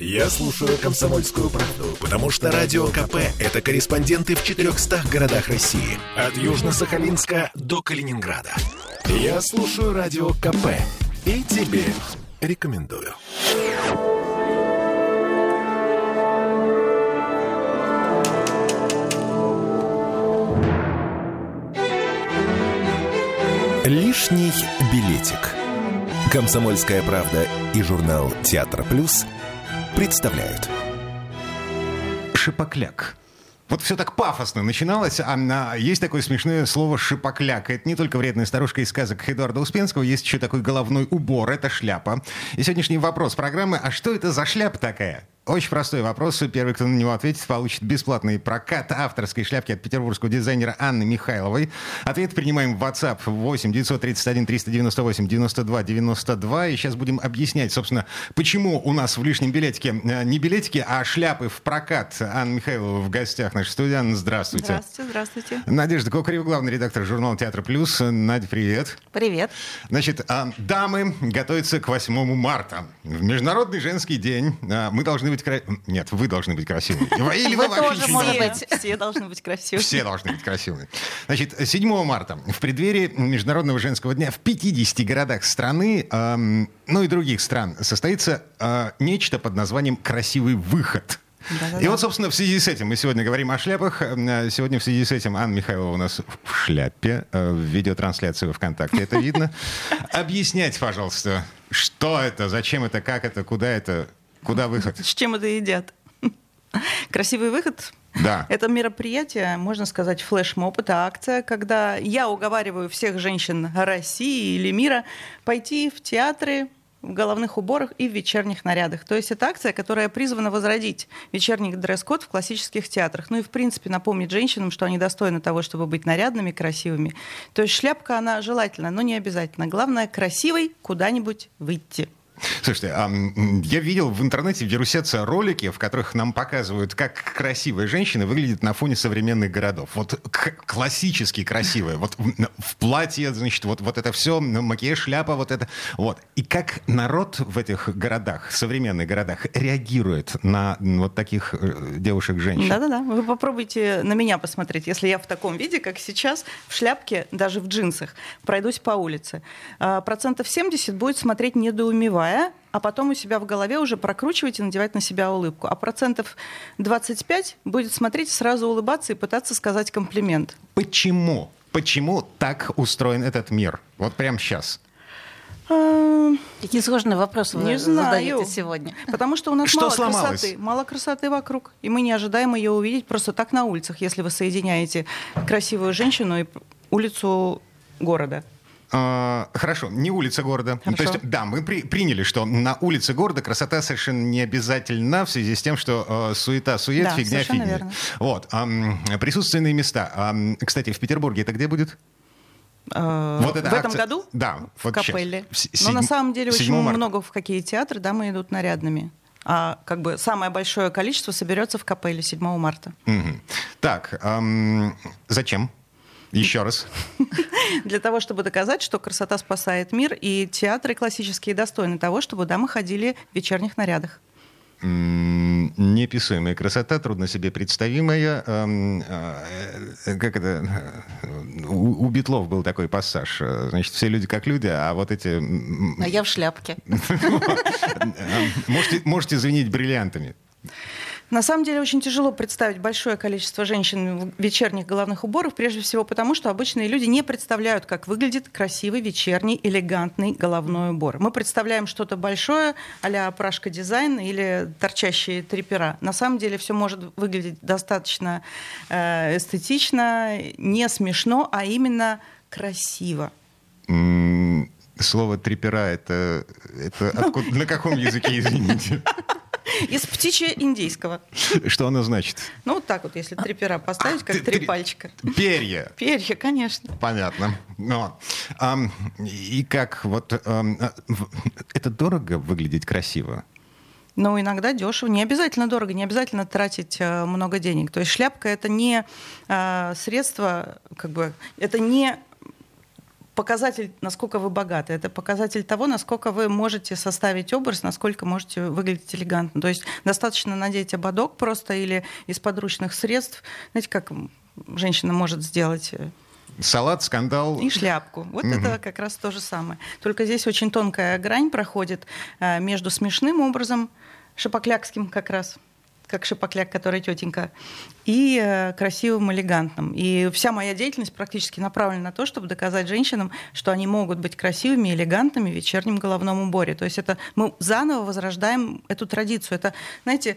Я слушаю «Комсомольскую правду», потому что «Радио КП» — это корреспонденты в 400 городах России. От Южно-Сахалинска до Калининграда. Я слушаю «Радио КП» и тебе рекомендую. Лишний билетик. Комсомольская правда и журнал Театр Плюс представляют. Шипокляк. Вот все так пафосно начиналось, а, а есть такое смешное слово «шипокляк». Это не только вредная старушка из сказок Эдуарда Успенского, есть еще такой головной убор, это шляпа. И сегодняшний вопрос программы «А что это за шляпа такая?» Очень простой вопрос. Первый, кто на него ответит, получит бесплатный прокат авторской шляпки от петербургского дизайнера Анны Михайловой. Ответ принимаем в WhatsApp 8 931 398 92 92. И сейчас будем объяснять, собственно, почему у нас в лишнем билетике э, не билетики, а шляпы в прокат. Анна Михайлова в гостях нашей студии. Анна, здравствуйте. Здравствуйте, здравствуйте. Надежда Кокарева, главный редактор журнала «Театр Плюс». Надя, привет. Привет. Значит, а, дамы готовятся к 8 марта. В Международный женский день а, мы должны быть быть красивыми. Нет, вы должны быть красивыми. Или вы, вообще тоже, может быть. Все должны быть красивыми. Все должны быть красивыми. Значит, 7 марта в преддверии Международного женского дня в 50 городах страны, эм, ну и других стран, состоится э, нечто под названием «Красивый выход». Да-да-да. И вот, собственно, в связи с этим мы сегодня говорим о шляпах. Э, сегодня в связи с этим Анна Михайлова у нас в шляпе, э, в видеотрансляции ВКонтакте, это видно. Объяснять, пожалуйста, что это, зачем это, как это, куда это, Куда выход? С чем это едят? Красивый выход да. Это мероприятие, можно сказать, флешмоб, это акция, когда я уговариваю всех женщин России или мира пойти в театры, в головных уборах и в вечерних нарядах. То есть это акция, которая призвана возродить вечерний дресс-код в классических театрах. Ну и, в принципе, напомнить женщинам, что они достойны того, чтобы быть нарядными, красивыми. То есть шляпка, она желательна, но не обязательно. Главное, красивой куда-нибудь выйти. Слушайте, я видел в интернете вирусятся ролики, в которых нам показывают, как красивая женщина выглядит на фоне современных городов. Вот классически красивая. Вот в платье, значит, вот, вот это все, макияж, шляпа, вот это. Вот. И как народ в этих городах, современных городах, реагирует на вот таких э, девушек-женщин. Да-да-да. Вы попробуйте на меня посмотреть. Если я в таком виде, как сейчас, в шляпке, даже в джинсах, пройдусь по улице, а, процентов 70 будет смотреть недоумевая а потом у себя в голове уже прокручивать и надевать на себя улыбку. А процентов 25 будет смотреть, сразу улыбаться и пытаться сказать комплимент. Почему? Почему так устроен этот мир? Вот прямо сейчас. А, Какие сложные вопросы вы задаете сегодня? Потому что у нас что мало сломалось? красоты, мало красоты вокруг, и мы не ожидаем ее увидеть просто так на улицах, если вы соединяете красивую женщину и улицу города. А, хорошо, не улица города. Хорошо. То есть, да, мы при, приняли, что на улице города красота совершенно не обязательна в связи с тем, что э, суета, сует, да, фигня, фигня. Верно. Вот. Э, присутственные места. Э, кстати, в Петербурге это где будет? Э, вот в акция... этом году? Да. В вот капелле. Сейчас. Но на самом деле очень марта. много в какие театры дамы идут нарядными а как бы самое большое количество соберется в капелле 7 марта. Угу. Так, эм, зачем? Еще раз. Для того, чтобы доказать, что красота спасает мир, и театры классические достойны того, чтобы дамы ходили в вечерних нарядах. Неописуемая красота, трудно себе представимая. Э, как это? У, у Битлов был такой пассаж. Значит, все люди как люди, а вот эти... А я в шляпке. Можете, можете звенить бриллиантами. На самом деле очень тяжело представить большое количество женщин в вечерних головных уборах, прежде всего потому, что обычные люди не представляют, как выглядит красивый вечерний элегантный головной убор. Мы представляем что-то большое, а-ля прашка дизайн или торчащие трипера. На самом деле все может выглядеть достаточно э, эстетично, не смешно, а именно красиво. Слово трипера это, это откуда, на каком языке, извините? Из птичья-индейского. Что оно значит? Ну, вот так вот, если три пера поставить, как три пальчика. Перья. Перья, конечно. Понятно. Но, ну, и как вот... это дорого выглядеть красиво? Ну, иногда дешево. Не обязательно дорого, не обязательно тратить э, много денег. То есть шляпка это не э, средство, как бы, это не показатель, насколько вы богаты. Это показатель того, насколько вы можете составить образ, насколько можете выглядеть элегантно. То есть достаточно надеть ободок просто или из подручных средств. Знаете, как женщина может сделать э, Салат, скандал. И шляпку. Вот угу. это как раз то же самое. Только здесь очень тонкая грань проходит э, между смешным образом, шапоклякским как раз, как шапокляк, который тетенька, и э, красивым, элегантным. И вся моя деятельность практически направлена на то, чтобы доказать женщинам, что они могут быть красивыми, элегантными в вечернем головном уборе. То есть это мы заново возрождаем эту традицию. Это, знаете,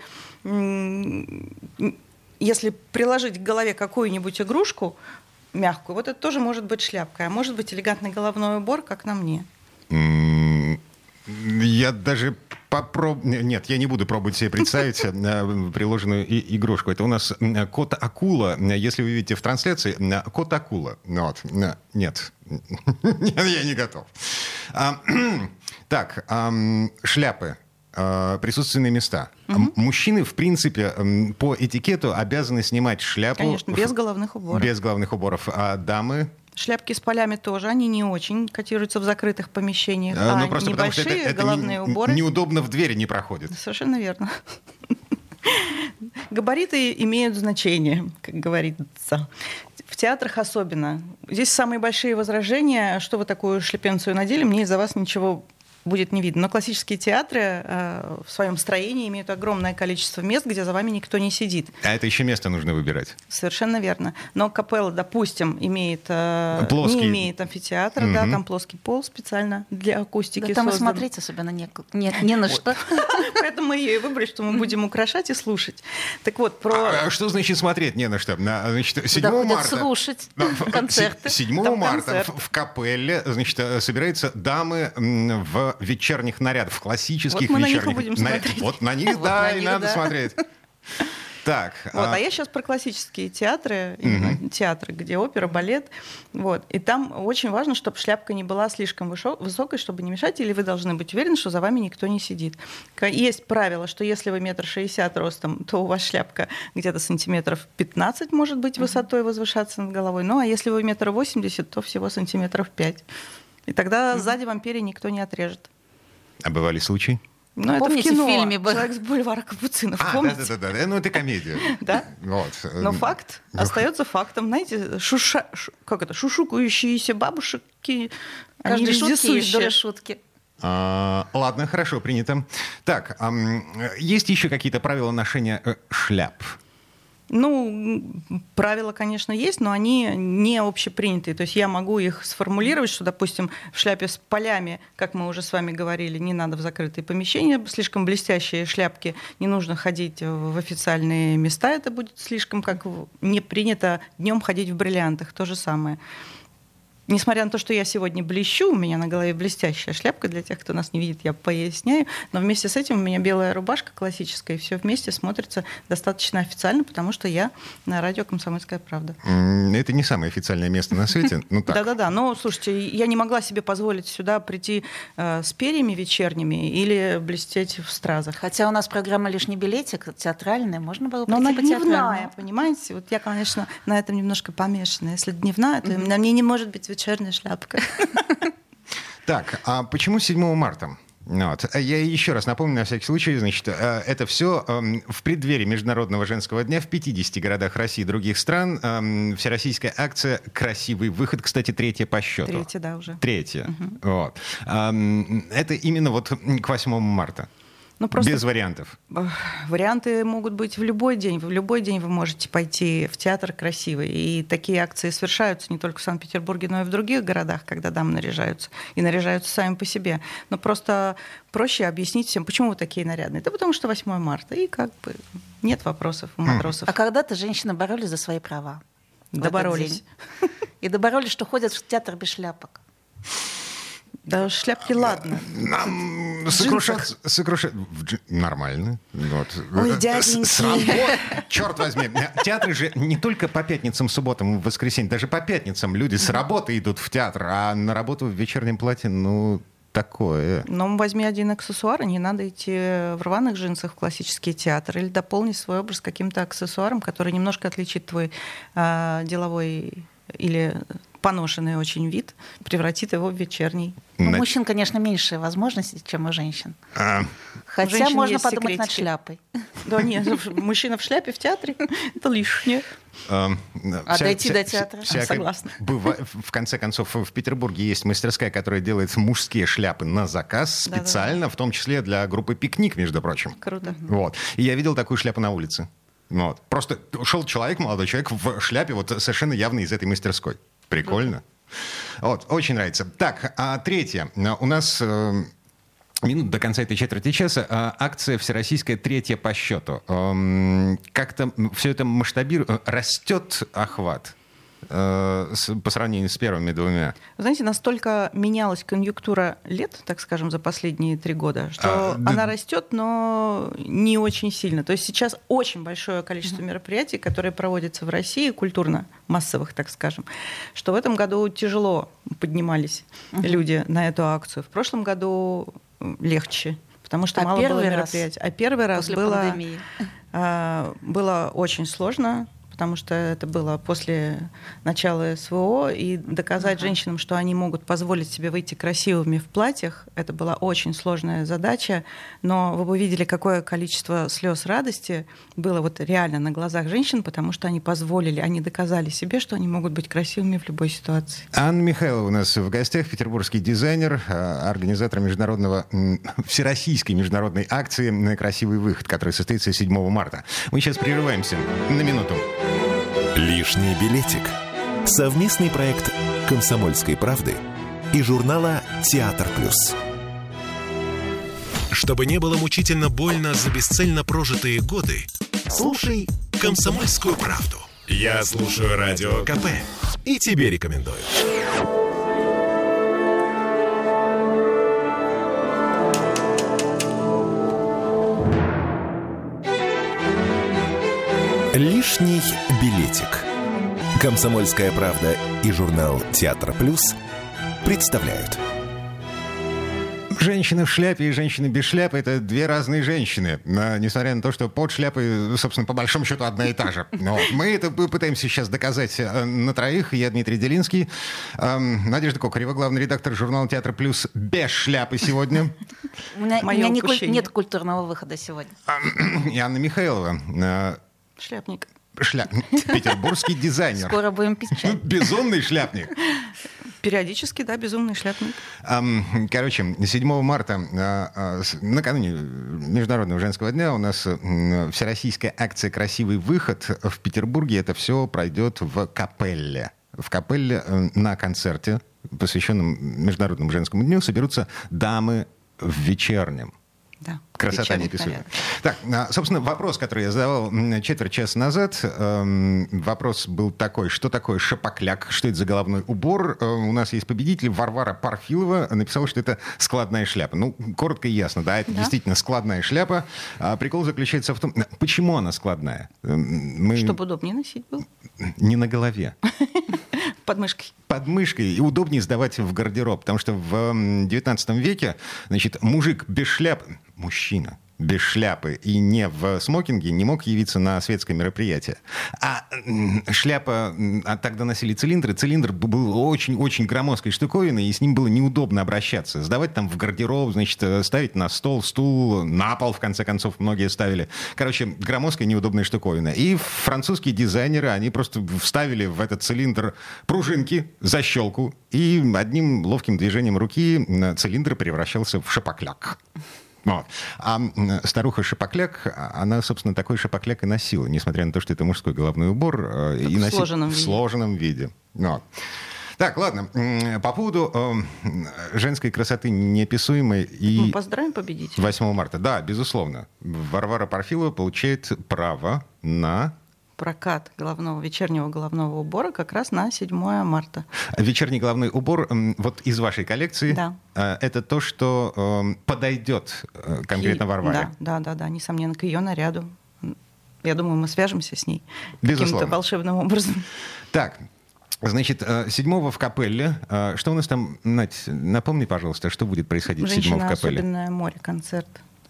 если приложить к голове какую-нибудь игрушку, мягкую. Вот это тоже может быть шляпка, а может быть элегантный головной убор, как на мне. Я даже попробую... Нет, я не буду пробовать себе представить э, приложенную игрушку. Это у нас кот-акула. Если вы видите в трансляции, кот-акула. Вот. Нет. Я не готов. А, так, шляпы. Э, присутственные места. Угу. Мужчины, в принципе, по этикету обязаны снимать шляпу. Конечно, без головных уборов. Без головных уборов. А дамы Шляпки с полями тоже, они не очень котируются в закрытых помещениях. А, ну, а просто небольшие потому, что это, головные это уборы... Неудобно в двери не проходит. Совершенно верно. Габариты имеют значение, как говорится. В театрах особенно. Здесь самые большие возражения, что вы такую шлепенцию надели, мне из-за вас ничего будет не видно. Но классические театры э, в своем строении имеют огромное количество мест, где за вами никто не сидит. А это еще место нужно выбирать. Совершенно верно. Но капелла, допустим, имеет, э, плоский... не имеет амфитеатра, угу. да, там плоский пол специально для акустики. Да, там создан. и смотреть особенно не, не, не на что. Поэтому мы ее и выбрали, что мы будем украшать и слушать. Так вот, про... А, а что значит смотреть не на что? Значит, 7 марта... слушать концерты. 7 марта в капелле, значит, э, собираются дамы в вечерних нарядов, классических вот мы вечерних. На них будем смотреть. Вот на них, да, и надо смотреть. Так. Вот, а... а я сейчас про классические театры, угу. театры, где опера, балет. Вот. И там очень важно, чтобы шляпка не была слишком высокой, чтобы не мешать, или вы должны быть уверены, что за вами никто не сидит. Есть правило, что если вы метр шестьдесят ростом, то у вас шляпка где-то сантиметров 15 может быть высотой возвышаться над головой. Ну а если вы метр восемьдесят, то всего сантиметров 5. И тогда сзади вам перья никто не отрежет. А бывали случаи? Ну, это в кино. В фильме был. «Человек с бульвара Капуцинов». А, помните? да, да, да, ну это комедия. Да? Вот. Но факт ну, остается фактом. Знаете, шуша, как это, шушукающиеся бабушки, они вездесущие. шутки. А, ладно, хорошо, принято. Так, а, есть еще какие-то правила ношения э, шляп? Ну, правила, конечно, есть, но они не общепринятые. То есть я могу их сформулировать, что, допустим, в шляпе с полями, как мы уже с вами говорили, не надо в закрытые помещения, слишком блестящие шляпки, не нужно ходить в официальные места, это будет слишком как не принято днем ходить в бриллиантах, то же самое несмотря на то, что я сегодня блещу, у меня на голове блестящая шляпка, для тех, кто нас не видит, я поясняю, но вместе с этим у меня белая рубашка классическая, и все вместе смотрится достаточно официально, потому что я на радио «Комсомольская правда». Это не самое официальное место на свете. Ну, Да-да-да, но, слушайте, я не могла себе позволить сюда прийти э, с перьями вечерними или блестеть в стразах. Хотя у нас программа «Лишний билетик», театральная, можно было прийти Но она дневная, понимаете? Вот я, конечно, на этом немножко помешана. Если дневная, то на мне не может быть черная шляпка. Так, а почему 7 марта? Вот. Я еще раз напомню, на всякий случай, значит, э, это все эм, в преддверии Международного женского дня в 50 городах России и других стран. Эм, всероссийская акция «Красивый выход», кстати, третья по счету. Третья, да, уже. Третья. Угу. Вот. Эм, это именно вот к 8 марта. Ну, просто Без вариантов. Варианты могут быть в любой день. В любой день вы можете пойти в театр красивый. И такие акции совершаются не только в Санкт-Петербурге, но и в других городах, когда дамы наряжаются. И наряжаются сами по себе. Но просто проще объяснить всем, почему вы такие нарядные. Это потому что 8 марта. И как бы нет вопросов у хм. матросов. А когда-то женщины боролись за свои права. Доборолись. И доборолись, что ходят в театр без шляпок. Да шляпки ладно. Нам сокрушаться... Сокрушать... Нормально. Вот. Ой, дяденьки. Черт возьми. Театры же не только по пятницам, субботам, воскресеньям, даже по пятницам люди с работы идут в театр, а на работу в вечернем платье, ну, такое. Ну, возьми один аксессуар, не надо идти в рваных джинсах в классический театр, или дополни свой образ каким-то аксессуаром, который немножко отличит твой э, деловой или поношенный очень вид превратит его в вечерний. У На... мужчин, конечно, меньше возможностей, чем у женщин. А... Хотя можно подумать секретики. над шляпой. Да нет, мужчина в шляпе в театре — это лишнее. А, а дойти до театра? Согласна. В конце концов, в Петербурге есть мастерская, которая делает мужские шляпы на заказ специально, в том числе для группы «Пикник», между прочим. Круто. Вот. И я видел такую шляпу на улице. Вот. Просто шел человек, молодой человек, в шляпе, вот совершенно явно из этой мастерской. Прикольно. Вот, очень нравится. Так, а третье. У нас э, минут до конца этой четверти часа а, акция всероссийская третья по счету. Эм, как-то все это масштабирует, э, растет охват. Э, по сравнению с первыми двумя? знаете, настолько менялась конъюнктура лет, так скажем, за последние три года, что а, она да... растет, но не очень сильно. То есть сейчас очень большое количество мероприятий, которые проводятся в России, культурно-массовых, так скажем, что в этом году тяжело поднимались uh-huh. люди на эту акцию. В прошлом году легче, потому что а мало было мероприятий. А первый раз было, а, было очень сложно потому что это было после начала СВО, и доказать ага. женщинам, что они могут позволить себе выйти красивыми в платьях, это была очень сложная задача, но вы бы видели, какое количество слез радости было вот реально на глазах женщин, потому что они позволили, они доказали себе, что они могут быть красивыми в любой ситуации. Анна Михайлова у нас в гостях, петербургский дизайнер, а, организатор международного, всероссийской международной акции «Красивый выход», которая состоится 7 марта. Мы сейчас прерываемся на минуту. Лишний билетик. Совместный проект «Комсомольской правды» и журнала «Театр плюс». Чтобы не было мучительно больно за бесцельно прожитые годы, слушай «Комсомольскую правду». Я слушаю Радио КП и тебе рекомендую. Лишний билетик. Комсомольская правда и журнал Театр Плюс представляют. Женщина в шляпе и женщина без шляпы – это две разные женщины. Но, несмотря на то, что под шляпой, собственно, по большому счету одна и та же. Но мы это пытаемся сейчас доказать э, на троих. Я Дмитрий Делинский. Эм, Надежда Кокарева, главный редактор журнала «Театр Плюс» без шляпы сегодня. У меня, нет культурного выхода сегодня. И Анна Михайлова э, Шляпник. Шляпник. Петербургский дизайнер. Скоро будем печать. Безумный шляпник. Периодически, да, безумный шляпник. Короче, 7 марта, а, а, накануне Международного женского дня, у нас всероссийская акция «Красивый выход» в Петербурге. Это все пройдет в Капелле. В Капелле э, на концерте, посвященном Международному женскому дню, соберутся дамы в вечернем. Да, Красота неописуемая. Так, а, собственно, вопрос, который я задавал четверть часа назад, эм, вопрос был такой, что такое шапокляк, что это за головной убор? Э, у нас есть победитель, Варвара Парфилова написала, что это складная шляпа. Ну, коротко и ясно, да, это да? действительно складная шляпа. А прикол заключается в том, почему она складная? Мы... Чтобы удобнее носить было. Не на голове. Под мышкой. Под мышкой. И удобнее сдавать в гардероб. Потому что в 19 веке, значит, мужик без шляпы, мужчина, без шляпы и не в смокинге не мог явиться на светское мероприятие. А шляпа, а тогда носили цилиндры. Цилиндр был очень-очень громоздкой штуковиной, и с ним было неудобно обращаться. Сдавать там в гардероб, значит, э, ставить на стол, стул, на пол, в конце концов, многие ставили. Короче, громоздкая неудобная штуковина. И французские дизайнеры, они просто вставили в этот цилиндр пружинки, защелку, и одним ловким движением руки цилиндр превращался в шапокляк. Вот. А старуха Шапокляк, она, собственно, такой Шапокляк и носила, несмотря на то, что это мужской головной убор. Э, и в сложенном в виде. сложенном виде. Вот. Так, ладно. По поводу э, женской красоты неописуемой и... Мы поздравим победителя. 8 марта. Да, безусловно. Варвара Парфилова получает право на прокат головного, вечернего головного убора как раз на 7 марта. Вечерний головной убор вот из вашей коллекции, да. Э, это то, что эм, подойдет э, конкретно Варваре? Да, да, да, да, несомненно, к ее наряду. Я думаю, мы свяжемся с ней каким-то волшебным образом. Так, Значит, э, седьмого в капелле. Что у нас там, Надь, напомни, пожалуйста, что будет происходить Женщина седьмого в капелле? особенное море, концерт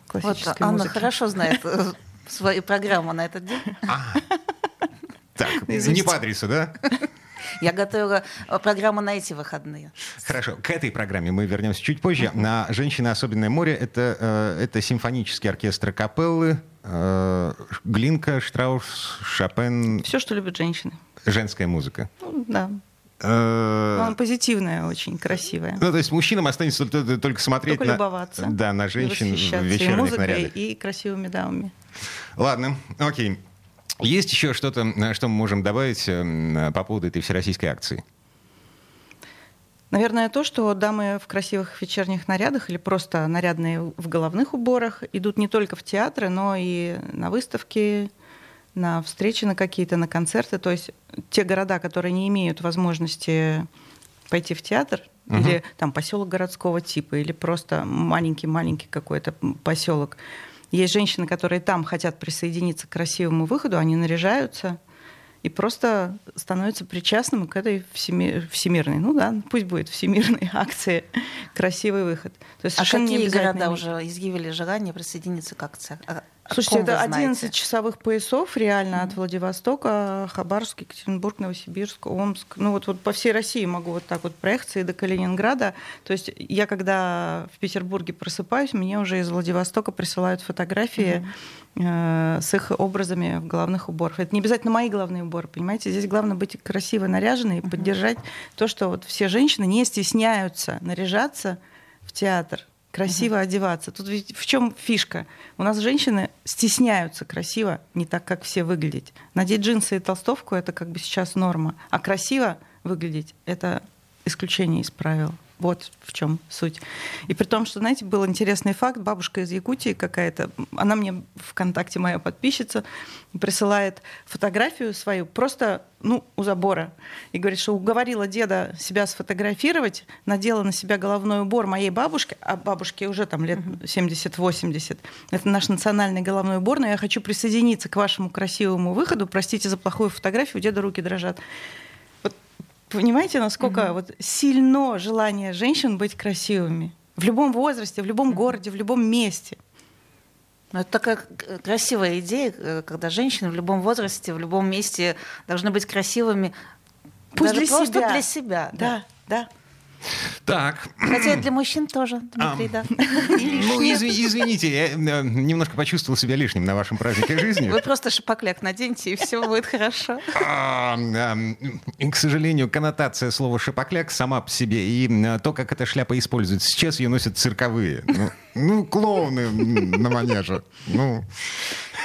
классической вот Анна музыки. хорошо знает свою программу на этот день. А, так, не по адресу, да? Я готовила э, программу на эти выходные. Хорошо, к этой программе мы вернемся чуть позже. На «Женщина. Особенное море» это, э, это симфонический оркестр капеллы, э, Глинка, Штраус, Шопен. Все, что любят женщины. Женская музыка. Ну, да. Она э, позитивная, очень красивая. Ну, то есть мужчинам останется только, только смотреть только на, любоваться, да, на женщин в вечерних и музыкой, нарядах. и красивыми дамами. Ладно, окей. Есть еще что-то, что мы можем добавить э, по поводу этой всероссийской акции? Наверное, то, что дамы в красивых вечерних нарядах или просто нарядные в головных уборах идут не только в театры, но и на выставки, на встречи на какие-то, на концерты. То есть те города, которые не имеют возможности пойти в театр, угу. или там поселок городского типа, или просто маленький-маленький какой-то поселок. Есть женщины, которые там хотят присоединиться к красивому выходу, они наряжаются и просто становятся причастным к этой всемир, всемирной, ну да, пусть будет всемирной акции «Красивый выход». То есть а какие города уже изъявили желание присоединиться к акции? Слушайте, это 11 знаете? часовых поясов реально mm-hmm. от Владивостока, Хабаровск, Екатеринбург, Новосибирск, Омск. Ну вот, вот по всей России могу вот так вот проехаться и до Калининграда. То есть я когда в Петербурге просыпаюсь, мне уже из Владивостока присылают фотографии mm-hmm. э, с их образами в головных уборах. Это не обязательно мои головные уборы, понимаете? Здесь главное быть красиво наряженной и mm-hmm. поддержать то, что вот все женщины не стесняются наряжаться в театр красиво угу. одеваться. Тут ведь в чем фишка? У нас женщины стесняются красиво, не так, как все выглядеть. Надеть джинсы и толстовку это как бы сейчас норма, а красиво выглядеть это исключение из правил. Вот в чем суть. И при том, что, знаете, был интересный факт, бабушка из Якутии какая-то, она мне ВКонтакте моя подписчица, присылает фотографию свою просто ну, у забора. И говорит, что уговорила деда себя сфотографировать, надела на себя головной убор моей бабушки, а бабушке уже там лет 70-80. Это наш национальный головной убор, но я хочу присоединиться к вашему красивому выходу. Простите за плохую фотографию, у деда руки дрожат. Понимаете, насколько угу. вот сильно желание женщин быть красивыми в любом возрасте, в любом городе, в любом месте. Ну, это такая красивая идея, когда женщины в любом возрасте, в любом месте должны быть красивыми. Пусть для просто себя. для себя. Да, да. да. Так. Хотя для мужчин тоже, Дмитрий, а, да. Ну, извините, я э, немножко почувствовал себя лишним на вашем празднике жизни. Вы просто шапокляк наденьте, и все будет хорошо. А, к сожалению, коннотация слова шапокляк сама по себе, и то, как эта шляпа используется сейчас, ее носят цирковые. Ну, ну клоуны на манеже. Ну.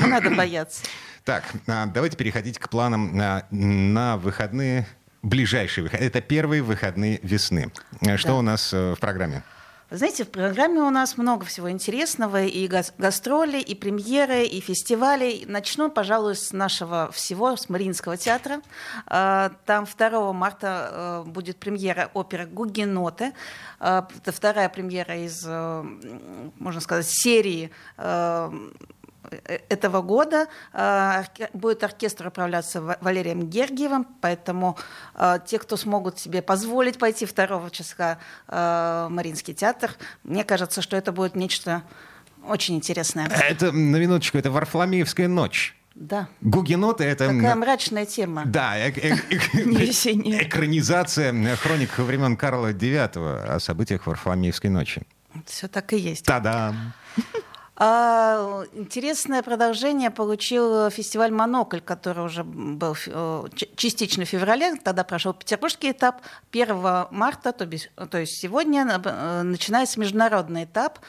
Надо бояться. Так, а, давайте переходить к планам на выходные ближайшие выходные. Это первые выходные весны. Что да. у нас э, в программе? Знаете, в программе у нас много всего интересного, и гастроли, и премьеры, и фестивали. Начну, пожалуй, с нашего всего, с Мариинского театра. А, там 2 марта э, будет премьера оперы «Гугеноты». Это вторая премьера из, э, можно сказать, серии Э, этого года э, будет оркестр управляться Валерием Гергиевым, поэтому э, те, кто смогут себе позволить пойти 2 числа в Мариинский театр, мне кажется, что это будет нечто очень интересное. Это, на минуточку, это Варфоломеевская ночь. Да. Гугеноты — это... Такая мрачная тема. Да, экранизация хроник времен Карла IX о событиях Варфоломеевской ночи. Все так и есть. Та-дам! А, интересное продолжение получил фестиваль «Монокль», который уже был э, частично в феврале, тогда прошел петербургский этап. 1 марта, то, есть, то есть сегодня, э, начинается международный этап.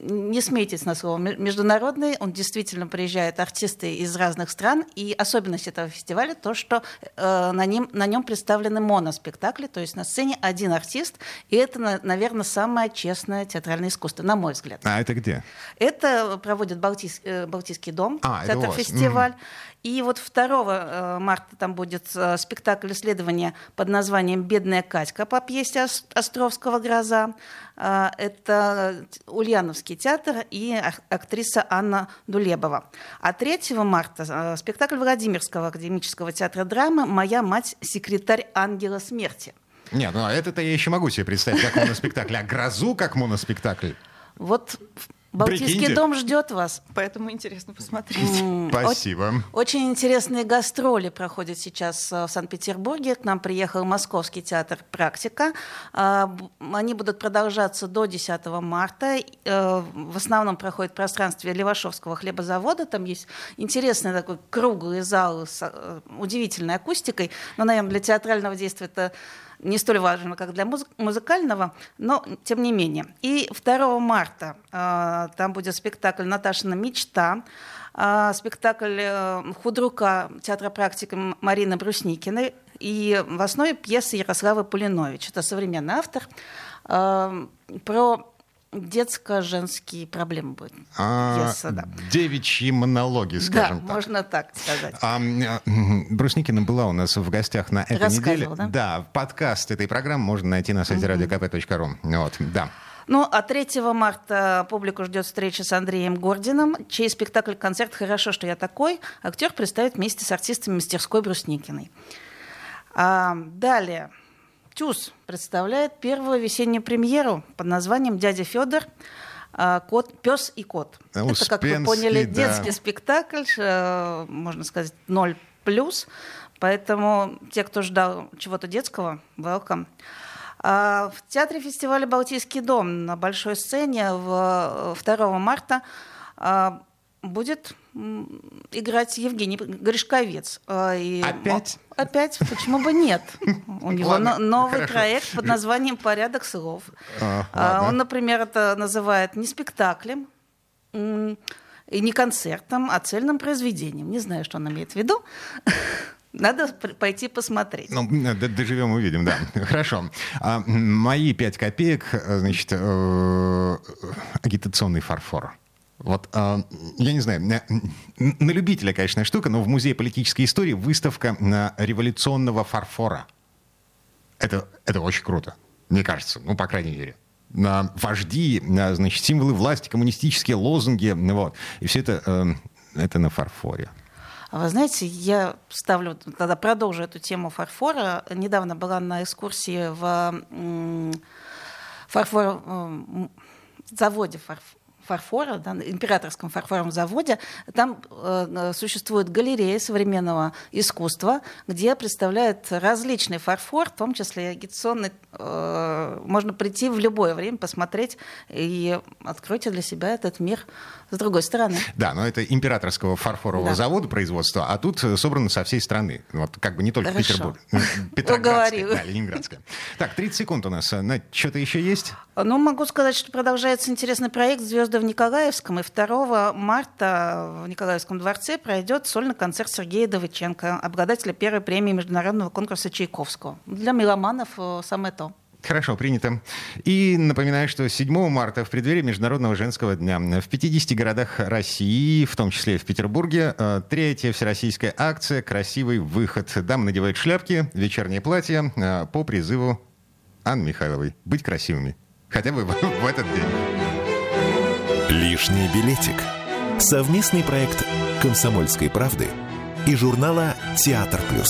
Не смейтесь на слово «международный», он действительно приезжает артисты из разных стран, и особенность этого фестиваля то, что э, на нем, на нем представлены моноспектакли, то есть на сцене один артист, и это, наверное, самое честное театральное искусство, на мой взгляд. А это где? Это проводит Балтийский, э, Балтийский дом, а, это фестиваль. Mm-hmm. И вот 2 э, марта там будет э, спектакль исследования под названием «Бедная Катька» по пьесе Островского «Гроза». Это Ульяновский театр и актриса Анна Дулебова. А 3 марта спектакль Владимирского академического театра драмы «Моя мать – секретарь ангела смерти». Нет, ну а это-то я еще могу себе представить как моноспектакль. А «Грозу» как моноспектакль? Вот Балтийский Прикиньте. дом ждет вас. Поэтому интересно посмотреть. Спасибо. Очень интересные гастроли проходят сейчас э, в Санкт-Петербурге. К нам приехал Московский театр «Практика». А, Они будут продолжаться до 10 марта. Э, В основном проходит в пространстве Левашовского хлебозавода. Там есть интересный такой круглый зал с э, удивительной акустикой. Но, наверное, для театрального действия это не столь важно, как для музы- музыкального, но тем не менее. И 2 марта э, там будет спектакль «Наташина мечта», а, спектакль э, худрука театра практики Марины Брусникиной и в основе пьесы Ярослава Полинович. Это современный автор. э, Про детско-женские проблемы будет А, пьеса, да. Девичьи монологи, скажем да, так. можно так сказать. А, а, Брусникина была у нас в гостях на этой неделе. Рассказывала, да? подкаст этой программы можно найти на сайте radiokp.ru. Вот, да. Ну, а 3 марта публику ждет встреча с Андреем Гординым, чей спектакль-концерт «Хорошо, что я такой» актер представит вместе с артистами мастерской Брусникиной. А, далее. ТЮЗ представляет первую весеннюю премьеру под названием «Дядя Федор. а, Кот, пес и кот». Это, как вы поняли, да. детский спектакль, э, можно сказать, ноль плюс. Поэтому те, кто ждал чего-то детского, welcome. А В театре фестиваля «Балтийский дом» на большой сцене в 2 марта а, будет играть Евгений Гришковец. А, и- Опять? Опять? Почему бы нет? У него Ладно, но- новый хорошо. проект под названием «Порядок слов». А, А. Он, например, это называет не спектаклем, и не концертом, а цельным произведением. Не знаю, что он имеет в виду. Надо пойти посмотреть. Ну, доживем, увидим, да. Хорошо. А, мои пять копеек, э, значит, э, агитационный фарфор. Вот, а, я не знаю, на, любителя, конечно, штука, но в Музее политической истории выставка на революционного фарфора. Это, это очень круто, мне кажется, ну, по крайней мере. На вожди, на, значит, символы власти, коммунистические лозунги, ну, вот. И все это, э, это на фарфоре. А Вы знаете, я ставлю, тогда продолжу эту тему фарфора. Недавно была на экскурсии в фарфор, заводе фарф- фарфора, да, императорском фарфоровом заводе. Там э, существует галерея современного искусства, где представляют различный фарфор, в том числе и агитационный. Э, можно прийти в любое время, посмотреть и откройте для себя этот мир с другой стороны. Да, но это императорского фарфорового Да. завода производства, а тут э, собрано со всей страны. Вот как бы не только Хорошо. Петербург. Петроградская, да, Ленинградская. Так, 30 секунд у нас. На что-то еще есть? Ну, могу сказать, что продолжается интересный проект «Звезды в Николаевском». И 2 марта в Николаевском дворце пройдет сольный концерт Сергея Давыченко, обладателя первой премии международного конкурса Чайковского. Для меломанов э, самое то. Хорошо, принято. И напоминаю, что 7 марта в преддверии Международного женского дня в 50 городах России, в том числе и в Петербурге, э, третья всероссийская акция «Красивый выход». Дамы надевают шляпки, вечернее платье э, по призыву Анны Михайловой. Быть красивыми. Хотя бы в этот день. Лишний билетик. Совместный проект «Комсомольской правды» и журнала «Театр плюс».